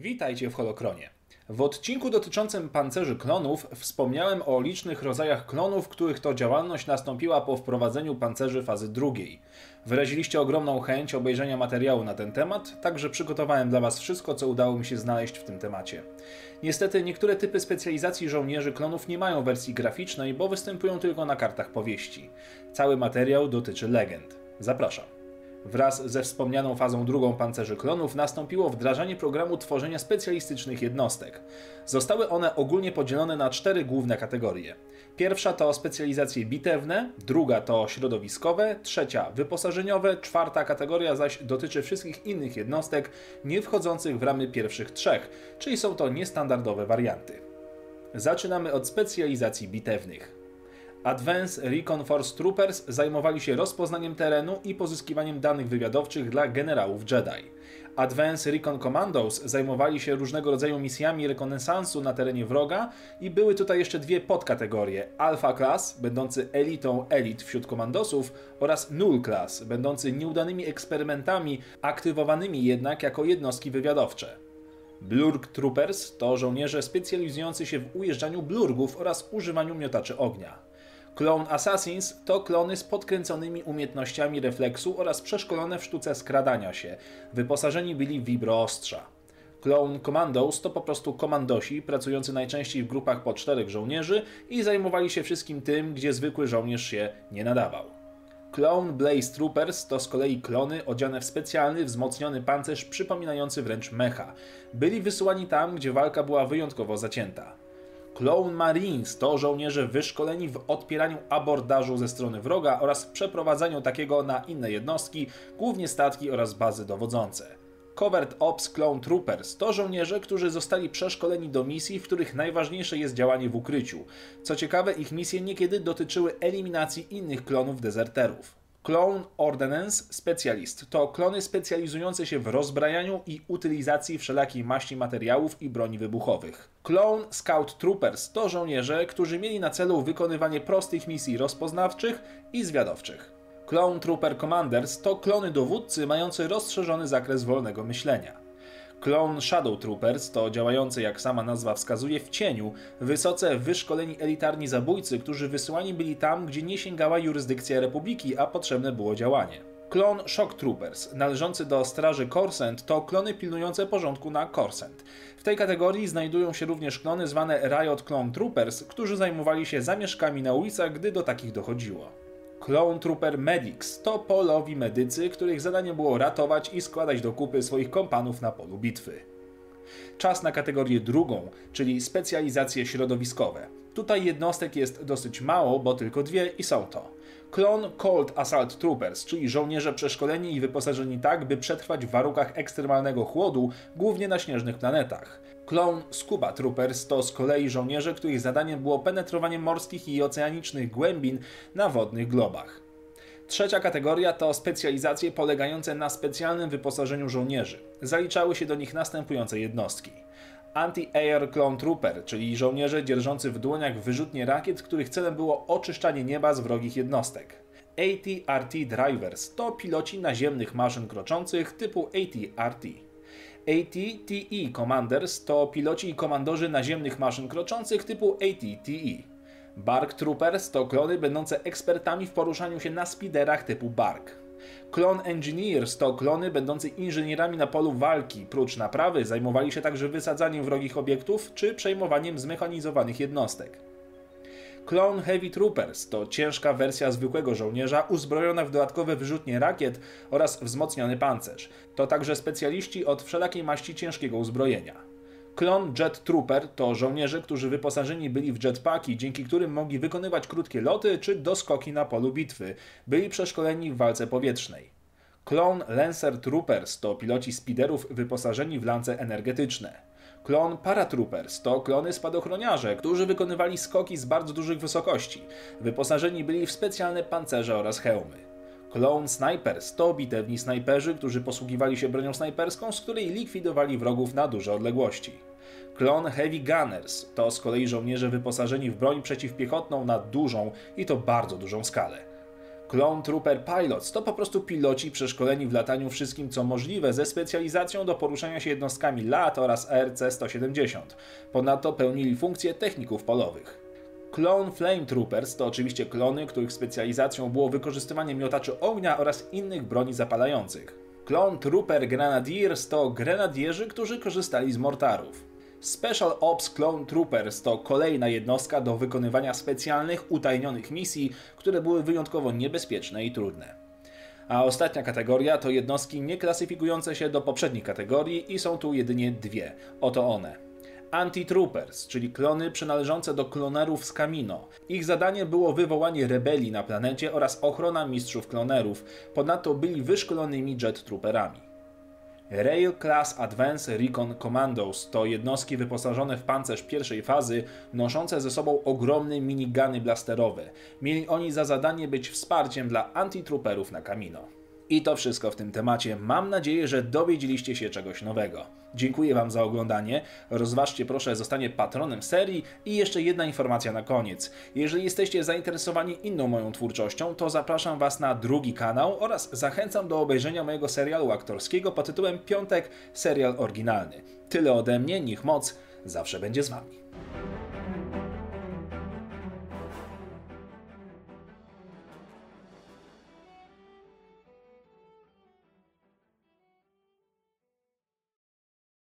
Witajcie w Holokronie. W odcinku dotyczącym pancerzy klonów wspomniałem o licznych rodzajach klonów, których to działalność nastąpiła po wprowadzeniu pancerzy fazy drugiej. Wyraziliście ogromną chęć obejrzenia materiału na ten temat, także przygotowałem dla Was wszystko, co udało mi się znaleźć w tym temacie. Niestety niektóre typy specjalizacji żołnierzy klonów nie mają wersji graficznej, bo występują tylko na kartach powieści. Cały materiał dotyczy legend. Zapraszam. Wraz ze wspomnianą fazą drugą pancerzy klonów nastąpiło wdrażanie programu tworzenia specjalistycznych jednostek. Zostały one ogólnie podzielone na cztery główne kategorie. Pierwsza to specjalizacje bitewne, druga to środowiskowe, trzecia wyposażeniowe, czwarta kategoria zaś dotyczy wszystkich innych jednostek nie wchodzących w ramy pierwszych trzech, czyli są to niestandardowe warianty. Zaczynamy od specjalizacji bitewnych. Advanced Recon Force Troopers zajmowali się rozpoznaniem terenu i pozyskiwaniem danych wywiadowczych dla generałów Jedi. Advanced Recon Commandos zajmowali się różnego rodzaju misjami rekonesansu na terenie wroga i były tutaj jeszcze dwie podkategorie: Alpha Class, będący elitą elit wśród komandosów oraz Null Class, będący nieudanymi eksperymentami, aktywowanymi jednak jako jednostki wywiadowcze. Blurg Troopers to żołnierze specjalizujący się w ujeżdżaniu blurgów oraz używaniu miotaczy ognia. Clone Assassins to klony z podkręconymi umiejętnościami refleksu oraz przeszkolone w sztuce skradania się. Wyposażeni byli w wibroostrza. Clone Commandos to po prostu komandosi, pracujący najczęściej w grupach po czterech żołnierzy i zajmowali się wszystkim tym, gdzie zwykły żołnierz się nie nadawał. Clone Blaze Troopers to z kolei klony odziane w specjalny, wzmocniony pancerz przypominający wręcz mecha. Byli wysyłani tam, gdzie walka była wyjątkowo zacięta. Clone Marines to żołnierze wyszkoleni w odpieraniu abordażu ze strony wroga oraz przeprowadzaniu takiego na inne jednostki, głównie statki oraz bazy dowodzące. Covert Ops Clone Troopers to żołnierze, którzy zostali przeszkoleni do misji, w których najważniejsze jest działanie w ukryciu. Co ciekawe, ich misje niekiedy dotyczyły eliminacji innych klonów dezerterów. Clone Ordnance Specialist to klony specjalizujące się w rozbrajaniu i utylizacji wszelakiej maści materiałów i broni wybuchowych. Clone Scout Troopers to żołnierze, którzy mieli na celu wykonywanie prostych misji rozpoznawczych i zwiadowczych. Clone Trooper Commanders to klony dowódcy mający rozszerzony zakres wolnego myślenia. Clone Shadow Troopers to działający, jak sama nazwa wskazuje, w cieniu, wysoce wyszkoleni elitarni zabójcy, którzy wysyłani byli tam, gdzie nie sięgała jurysdykcja Republiki, a potrzebne było działanie. Klon Shock Troopers, należący do Straży Corsent, to klony pilnujące porządku na Corsent. W tej kategorii znajdują się również klony zwane Riot Clone Troopers, którzy zajmowali się zamieszkami na ulicach, gdy do takich dochodziło. Clone Trooper Medics to polowi medycy, których zadaniem było ratować i składać do kupy swoich kompanów na polu bitwy. Czas na kategorię drugą, czyli specjalizacje środowiskowe. Tutaj jednostek jest dosyć mało, bo tylko dwie i są to Klon Cold Assault Troopers, czyli żołnierze przeszkoleni i wyposażeni tak, by przetrwać w warunkach ekstremalnego chłodu, głównie na śnieżnych planetach. Klon Scuba Troopers to z kolei żołnierze, których zadaniem było penetrowanie morskich i oceanicznych głębin na wodnych globach. Trzecia kategoria to specjalizacje polegające na specjalnym wyposażeniu żołnierzy. Zaliczały się do nich następujące jednostki. Anti-Air Clone Trooper, czyli żołnierze dzierżący w dłoniach wyrzutnie rakiet, których celem było oczyszczanie nieba z wrogich jednostek. AT-RT Drivers to piloci naziemnych maszyn kroczących typu AT-RT. AT-TE Commanders to piloci i komandorzy naziemnych maszyn kroczących typu AT-TE. Bark Troopers to klony będące ekspertami w poruszaniu się na spiderach typu Bark. Clone Engineers to klony będące inżynierami na polu walki. Prócz naprawy zajmowali się także wysadzaniem wrogich obiektów czy przejmowaniem zmechanizowanych jednostek. Clone Heavy Troopers to ciężka wersja zwykłego żołnierza uzbrojona w dodatkowe wyrzutnie rakiet oraz wzmocniony pancerz. To także specjaliści od wszelakiej maści ciężkiego uzbrojenia. Klon Jet Trooper to żołnierze, którzy wyposażeni byli w jetpacki, dzięki którym mogli wykonywać krótkie loty czy doskoki na polu bitwy. Byli przeszkoleni w walce powietrznej. Klon Lancer Troopers to piloci speederów wyposażeni w lance energetyczne. Klon Paratroopers to klony spadochroniarze, którzy wykonywali skoki z bardzo dużych wysokości. Wyposażeni byli w specjalne pancerze oraz hełmy. Clone Snipers to bitewni snajperzy, którzy posługiwali się bronią snajperską, z której likwidowali wrogów na duże odległości. Klon Heavy Gunners to z kolei żołnierze wyposażeni w broń przeciwpiechotną na dużą i to bardzo dużą skalę. Clone Trooper Pilots to po prostu piloci przeszkoleni w lataniu wszystkim co możliwe ze specjalizacją do poruszania się jednostkami LAT oraz ARC-170. Ponadto pełnili funkcje techników polowych. Clone Flame Troopers to oczywiście klony, których specjalizacją było wykorzystywanie miotaczy ognia oraz innych broni zapalających. Clone Trooper Grenadiers to grenadierzy, którzy korzystali z mortarów. Special Ops Clone Troopers to kolejna jednostka do wykonywania specjalnych, utajnionych misji, które były wyjątkowo niebezpieczne i trudne. A ostatnia kategoria to jednostki nie klasyfikujące się do poprzednich kategorii i są tu jedynie dwie. Oto one. Anti-Troopers, czyli klony przynależące do klonerów z Kamino. Ich zadanie było wywołanie rebelii na planecie oraz ochrona mistrzów klonerów. Ponadto byli wyszkolonymi jet trooperami. Rail Class Advance Recon Commandos to jednostki wyposażone w pancerz pierwszej fazy, noszące ze sobą ogromne minigany blasterowe. Mieli oni za zadanie być wsparciem dla antitrooperów na Kamino. I to wszystko w tym temacie. Mam nadzieję, że dowiedzieliście się czegoś nowego. Dziękuję Wam za oglądanie. Rozważcie proszę zostanie patronem serii i jeszcze jedna informacja na koniec. Jeżeli jesteście zainteresowani inną moją twórczością, to zapraszam Was na drugi kanał oraz zachęcam do obejrzenia mojego serialu aktorskiego pod tytułem Piątek serial oryginalny. Tyle ode mnie, niech moc zawsze będzie z Wami.